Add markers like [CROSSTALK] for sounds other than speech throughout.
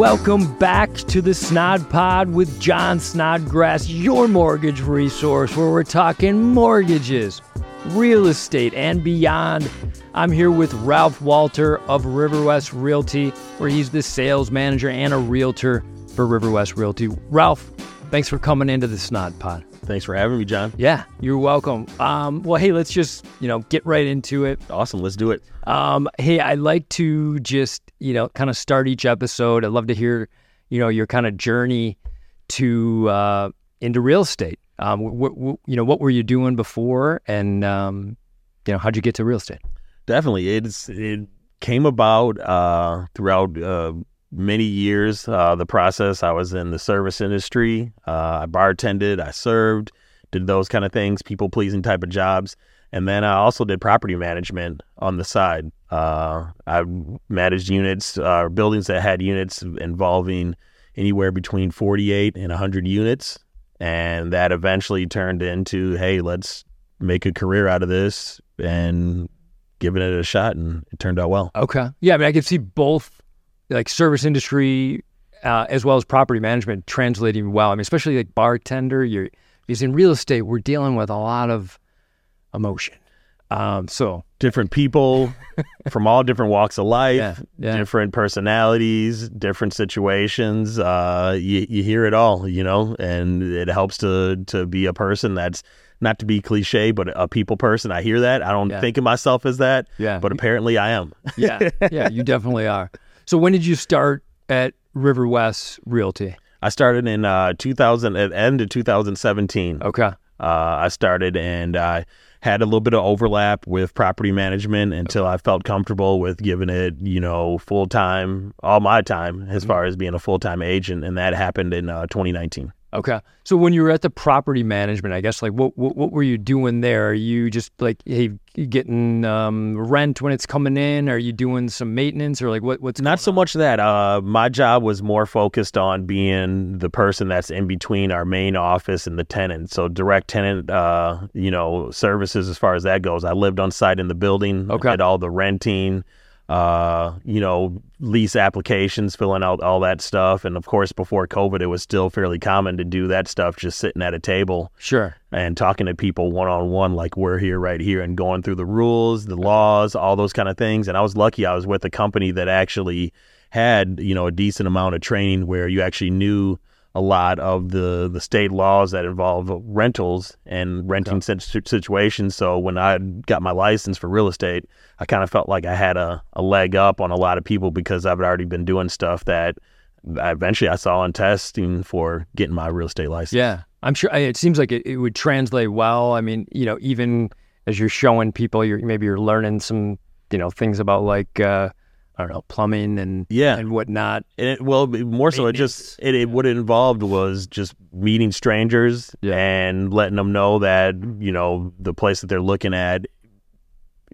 Welcome back to the Snod Pod with Jon Snodgrass, your mortgage resource where we're talking mortgages, real estate, and beyond. I'm here with Ralf Walter of Riverwest Realty, where he's the sales manager and a realtor for Riverwest Realty. Ralf, thanks for coming into the Snod Pod. Thanks for having me, Jon. Yeah, you're welcome. Um, well, hey, let's just you know get right into it. Awesome. Let's do it. Um, hey, I like to just you know kind of start each episode. I'd love to hear you know your kind of journey to uh, into real estate. Um, wh- wh- you know, what were you doing before, and um, you know, how'd you get to real estate? Definitely, it's it came about uh, throughout uh, many years. Uh, the process. I was in the service industry. Uh, I bartended. I served. Did those kind of things, people pleasing type of jobs. And then I also did property management on the side. Uh, I managed units, uh, buildings that had units involving anywhere between 48 and 100 units. And that eventually turned into, hey, let's make a career out of this and giving it a shot. And it turned out well. Okay, yeah, I mean, I could see both like service industry uh, as well as property management translating well. I mean, especially like bartender, you're because in real estate we're dealing with a lot of emotion. Um, so different people [LAUGHS] from all different walks of life, Yeah, yeah. different personalities, different situations. Uh, you, you hear it all, you know, and it helps to to be a person that's not to be cliche, but a people person. I hear that. I don't Yeah. think of myself as that, yeah, but apparently I am. yeah, yeah, you [LAUGHS] definitely are. So when did you start at Riverwest Realty? I started in uh, 2000 at end of 2017. Okay, Uh, I started and I had a little bit of overlap with property management until I felt comfortable with giving it, you know, full time, all my time as far as being a full time agent, and that happened in uh, 2019. Okay. So when you were at the property management, I guess like what what, what were you doing there? Are you just like hey getting um, rent when it's coming in? Are you doing some maintenance or like what what's Not so much that. Uh, my job was more focused on being the person that's in between our main office and the tenant. So direct tenant, uh, you know, services as far as that goes. I lived on site in the building. Okay. Did all the renting, uh, you know, lease applications, filling out all that stuff. And of course, before COVID, it was still fairly common to do that stuff just sitting at a table Sure. and talking to people one on one, like we're here right here, and going through the rules, the laws, all those kind of things. And I was lucky; I was with a company that actually had, you know, a decent amount of training where you actually knew a lot of the the state laws that involve rentals and renting sit- situations. So when I got my license for real estate, I kind of felt like I had a, a leg up on a lot of people because I've already been doing stuff that eventually I saw in testing for getting my real estate license. Yeah, I'm sure. It seems like it, it would translate well. I mean, you know, even as you're showing people, you're maybe you're learning some, you know, things about like uh, I don't know, plumbing and Yeah. and whatnot. And it, well, more so, it just it, it what it involved was just meeting strangers Yeah. and letting them know that you know the place that they're looking at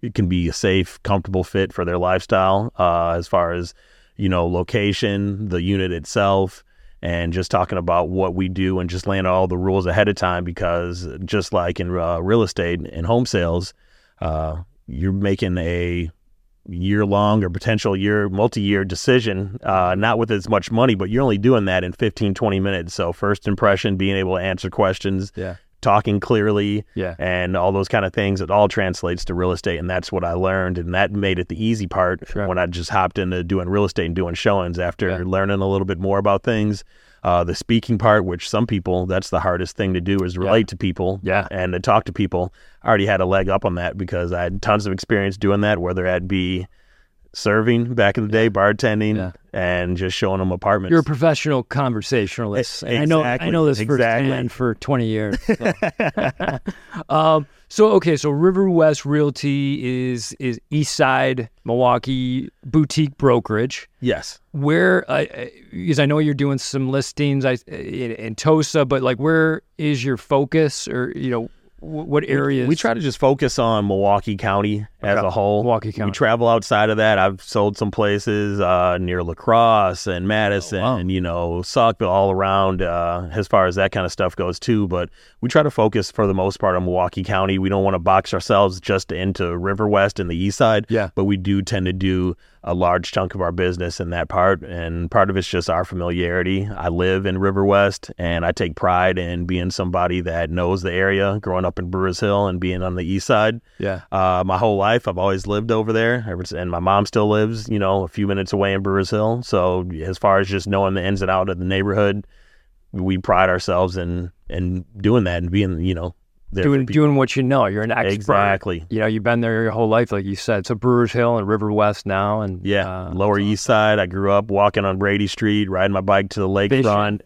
it can be a safe, comfortable fit for their lifestyle. Uh, as far as you know, location, the unit itself, and just talking about what we do and just laying out all the rules ahead of time. Because just like in uh, real estate and home sales, uh, you're making a year long or potential year multi-year decision uh, not with as much money but you're only doing that in 15 20 minutes so first impression being able to answer questions Yeah. talking clearly Yeah. and all those kind of things it all translates to real estate and that's what i learned and that made it the easy part Sure. when i just hopped into doing real estate and doing showings after Yeah. learning a little bit more about things uh, the speaking part which some people that's the hardest thing to do is relate to people Yeah. and to talk to people I already had a leg up on that because I had tons of experience doing that, whether that be serving back in the day, bartending, Yeah. and just showing them apartments. You're a professional conversationalist. E- and I know I know this exactly. firsthand for 20 years. So. [LAUGHS] [LAUGHS] um, so okay, so Riverwest Realty is is East Side Milwaukee boutique brokerage. yes. Where, uh, uh, because I know you're doing some listings I, in, in Tosa, but like, where is your focus, or you know, what areas? We try to just focus on Milwaukee County as a whole. Milwaukee County. We travel outside of that. I've sold some places uh, near La Crosse and Madison, Oh, wow. and you know Saukville, all around uh, as far as that kind of stuff goes too. But we try to focus for the most part on Milwaukee County. We don't want to box ourselves just into Riverwest and the East Side. Yeah. but we do tend to do a large chunk of our business in that part, and part of it's just our familiarity. I live in Riverwest, and I take pride in being somebody that knows the area. Growing up in Brewers Hill and being on the East Side, Yeah. uh, my whole life, I've always lived over there, and my mom still lives, you know, a few minutes away in Brewers Hill. So as far as just knowing the ins and out of the neighborhood, we pride ourselves in in doing that and being, you know, there Doing doing what you know. You're an expert. exactly. You know, you've been there your whole life, like you said. So Brewers Hill and Riverwest now, and Yeah, uh, Lower East Side. I grew up walking on Brady Street, riding my bike to the lakefront, fishing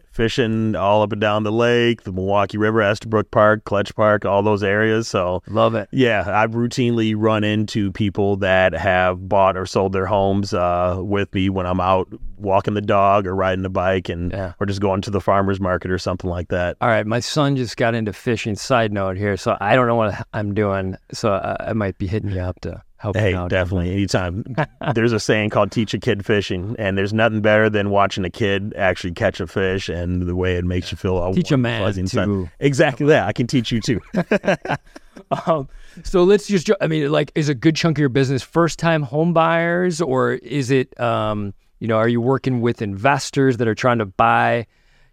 all up and down the lake, the Milwaukee River, Estabrook Park, Clutch Park, all those areas. So love it. Yeah, I've routinely run into people that have bought or sold their homes uh, with me when I'm out walking the dog or riding the bike, and Yeah. or just going to the farmers market or something like that. All right, my son just got into fishing. Side note here, so I don't know what I'm doing, so I, I might be hitting you up to help Hey, out. definitely, anytime. there's a saying called "teach a kid fishing," and there's nothing better than watching a kid actually catch a fish and the way it makes you feel. All Teach a man to- exactly that. I can teach you too. [LAUGHS] Um, so let's just, I mean, like, is a good chunk of your business first time home buyers, or is it, um, you know, are you working with investors that are trying to buy,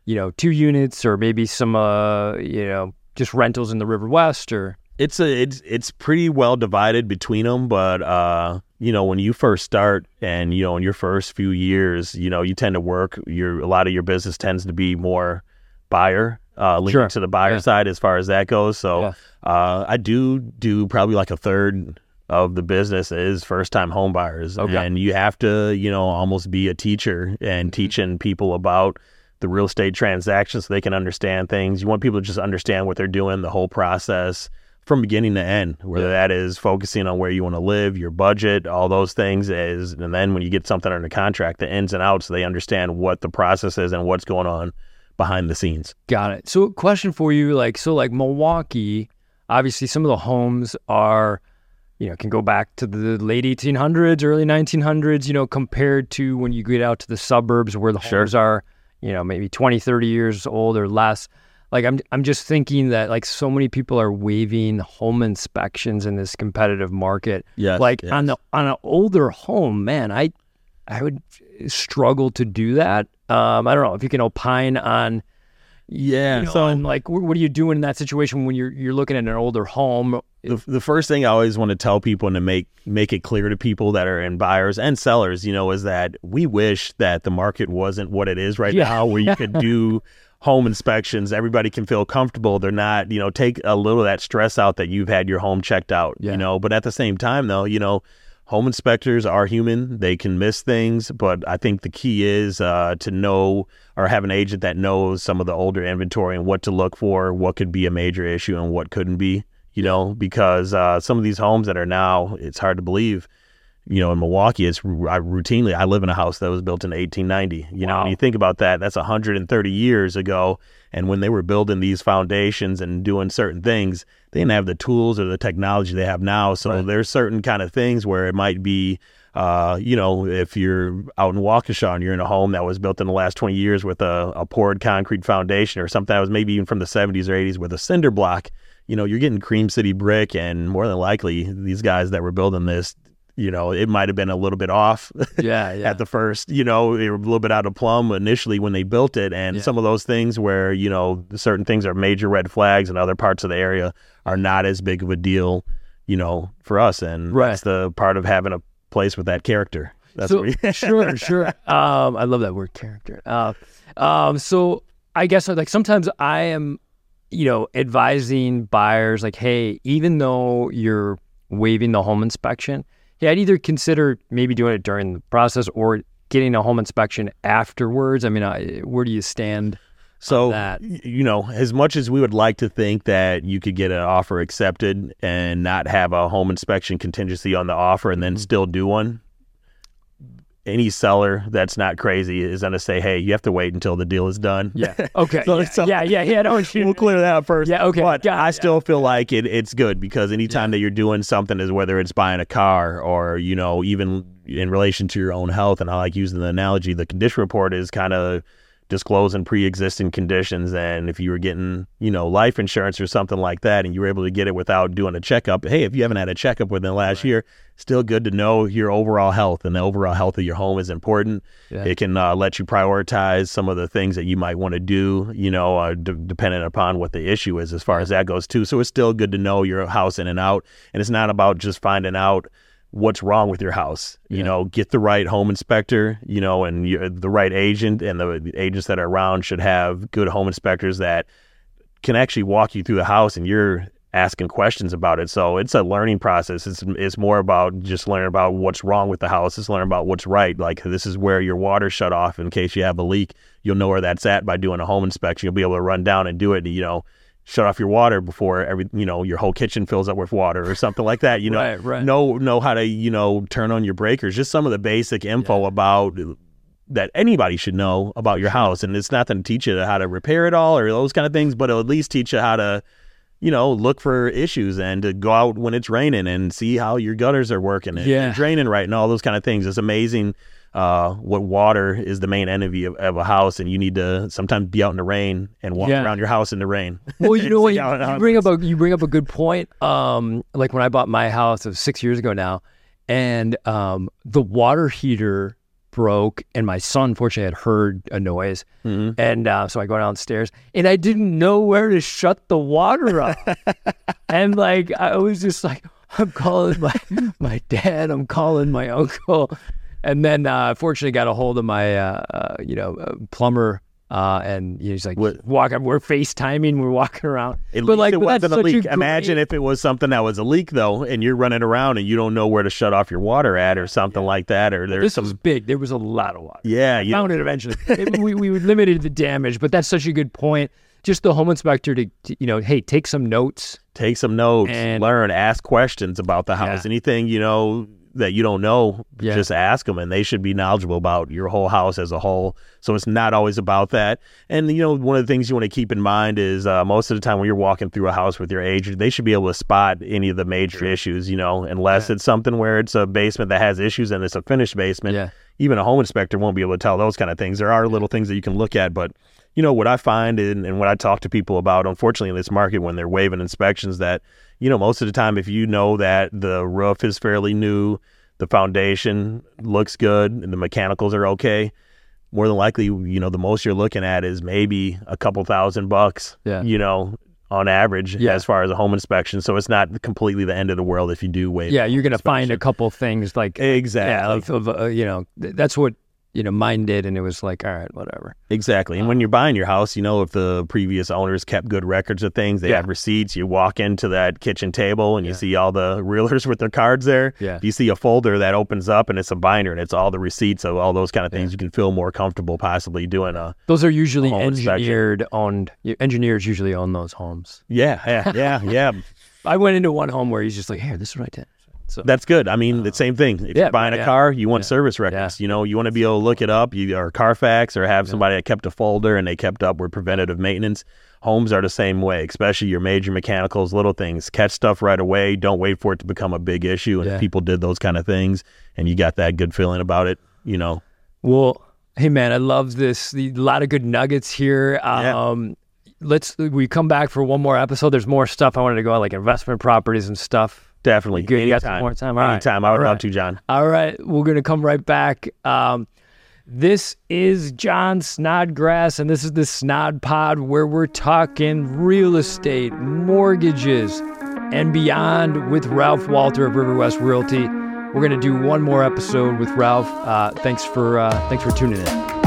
you know, two units or maybe some, uh, you know, just rentals in the Riverwest or, it's a it's it's pretty well divided between them but uh you know when you first start and you know in your first few years you know you tend to work your a lot of your business tends to be more buyer uh leaning Sure. to the buyer Yeah. side as far as that goes so Yeah. uh i do do probably like a third of the business is first time home buyers Okay. and you have to you know almost be a teacher and teaching people about the real estate transactions so they can understand things you want people to just understand what they're doing the whole process from beginning to end whether that is focusing on where you want to live your budget all those things is and then when you get something under contract the ins and outs so they understand what the process is and what's going on behind the scenes Got it. So, question for you, like, so like Milwaukee, obviously some of the homes are, you know, can go back to the late 1800s, early 1900s, you know, compared to when you get out to the suburbs where the Sure. homes are, you know, maybe 20, 30 years old or less. Like, I'm, I'm just thinking that like so many people are waiving home inspections in this competitive market. Yeah. like on the on an older home, man, I I would struggle to do that. Um, I don't know if you can opine on yeah you know, so like, what are you doing in that situation when you're you're looking at an older home? the, the first thing I always want to tell people and to make make it clear to people that are in buyers and sellers, you know, is that we wish that the market wasn't what it is right Yeah. now, where you could [LAUGHS] do home inspections. Everybody can feel comfortable. They're not, you know, take a little of that stress out that you've had your home checked out. Yeah. You know, but at the same time, though, you know. Home inspectors are human. They can miss things, but I think the key is uh, to know or have an agent that knows some of the older inventory and what to look for, what could be a major issue and what couldn't be you know, because uh, some of these homes that are now, it's hard to believe, you know, in Milwaukee, it's I routinely, I live in a house that was built in 1890. You know, Wow. when you think about that, that's 130 years ago. And when they were building these foundations and doing certain things, they didn't have the tools or the technology they have now. So Right. there's certain kind of things where it might be, uh, you know, if you're out in Waukesha and you're in a home that was built in the last 20 years with a, a poured concrete foundation or something that was maybe even from the 70s or 80s with a cinder block, you know, you're getting Cream City brick, and more than likely, these guys that were building this, you know, it might have been a little bit off Yeah, [LAUGHS] yeah. at the first, you know, they were a little bit out of plumb initially when they built it. And Yeah. some of those things where, you know, certain things are major red flags and other parts of the area are not as big of a deal, you know, for us. And Right. that's the part of having a place with that character. That's so you- [LAUGHS] sure, sure. Um, I love that word, character. Uh, um, so I guess like sometimes I am, you know, advising buyers like, hey, even though you're waiving the home inspection, yeah, I'd either consider maybe doing it during the process or getting a home inspection afterwards. I mean, I, where do you stand? So, that. you know, as much as we would like to think that you could get an offer accepted and not have a home inspection contingency on the offer and then Mm-hmm. still do one, any seller that's not crazy is going to say, "Hey, you have to wait until the deal is done." Yeah. [LAUGHS] Okay. So- yeah, so- yeah. Yeah. Yeah. No, [LAUGHS] we'll clear that up first. Yeah, okay, But got I yeah. still feel like it, it's good because anytime that you're doing something, is whether it's buying a car or you know even in relation to your own health, and I like using the analogy, the condition report is kind of disclosing pre-existing conditions and if you were getting you know life insurance or something like that and you were able to get it without doing a checkup hey if you haven't had a checkup within the last year still good to know your overall health and the overall health of your home is important. Yeah. it can uh, let you prioritize some of the things that you might want to do you know uh, d- depending upon what the issue is as far as that goes too. So it's still good to know your house in and out and it's not about just finding out what's wrong with your house. You Yeah. know, get the right home inspector, you know, and you the right agent, and the, the agents that are around should have good home inspectors that can actually walk you through the house and you're asking questions about it. So it's a learning process. It's it's more about just learning about what's wrong with the house. It's learning about what's right. Like this is where your water shut off in case you have a leak. You'll know where that's at by doing a home inspection. You'll be able to run down and do it. You know, shut off your water before every you know your whole kitchen fills up with water or something like that. You know, Right, right. know know how to you know turn on your breakers. Just some of the basic info about uh, that anybody should know about your house. And it's not going to teach you how to repair it all or those kind of things, but it'll at least teach you how to, you know, look for issues and to go out when it's raining and see how your gutters are working and Yeah. draining right and all those kind of things. It's amazing uh, what water is the main enemy of, of a house, and you need to sometimes be out in the rain and walk Yeah. around your house in the rain. Well, you [LAUGHS] know what? You, you bring up a you bring up a good point. Um, like when I bought my house, it was six years ago now, and um, the water heater broke, and my son fortunately had heard a noise, Mhm. and uh, so I go downstairs, and I didn't know where to shut the water off, [LAUGHS] and like I was just like, I'm calling my my dad, I'm calling my uncle, and then uh, fortunately got a hold of my uh, uh, you know uh, plumber. Uh, and he's like, What- walking, we're FaceTiming, we're walking around. But like, it but wasn't a leak. great- Imagine if it was something that was a leak though, and you're running around and you don't know where to shut off your water at or something like that, or there's this some was big. There was a lot of water. yeah, you Found it eventually. It- we we limited the damage, but that's such a good point. Just the home inspector to, to you know, hey, take some notes. take some notes, And- learn, ask questions about the house. Yeah. Anything you know that you don't know, Yeah. just ask them, and they should be knowledgeable about your whole house as a whole. So it's not always about that. And you know, one of the things you want to keep in mind is uh, most of the time when you're walking through a house with your agent, they should be able to spot any of the major issues. You know, unless it's something where it's a basement that has issues and it's a finished basement. Yeah. Even a home inspector won't be able to tell those kind of things. There are little things that you can look at, but you know what I find and, and what I talk to people about, unfortunately, in this market when they're waiving inspections, that you know most of the time, if you know that the roof is fairly new, the foundation looks good, and the mechanicals are okay, more than likely, you know, the most you're looking at is maybe a couple thousand bucks. Yeah. You know, on average, Yeah. as far as a home inspection. So it's not completely the end of the world if you do wait. Yeah, you're gonna find a couple things like Exactly. yeah, of, of uh, you know, th- that's what you know mine did, and it was like, all right, whatever. Exactly. And when um, you're buying your house, you know, if the previous owners kept good records of things, they Yeah. had receipts, you walk into that kitchen table and you see all the realtors with their cards there. Yeah. You see a folder that opens up and it's a binder and it's all the receipts of all those kind of things. You can feel more comfortable possibly doing a, Those are usually Home inspection. engineered owned. Engineers usually own those homes. yeah, yeah, yeah, yeah. [LAUGHS] I went into one home where he's just like, here, this is what I did. So That's good. I mean, the same thing. If yeah, you're buying a yeah. car, you want Yeah. service records. You know, you want to be able to look it up. You or Carfax or have somebody that kept a folder and they kept up with preventative maintenance. Homes are the same way, especially your major mechanicals, little things. Catch stuff right away. Don't wait for it to become a big issue. And people did those kind of things, and you got that good feeling about it, you know, Well, hey man, I love this. A lot of good nuggets here. Um, let's we come back for one more episode. There's more stuff I wanted to go on, like investment properties and stuff. Definitely. Good. You got some more time? All right. Anytime. I would love right. to, Jon. All right, we're gonna come right back. Um, this is Jon Snodgrass, and this is the Snod Pod, where we're talking real estate, mortgages, and beyond with Ralf Walter of Riverwest Realty. We're gonna do one more episode with Ralf. Uh, thanks for uh, thanks for tuning in.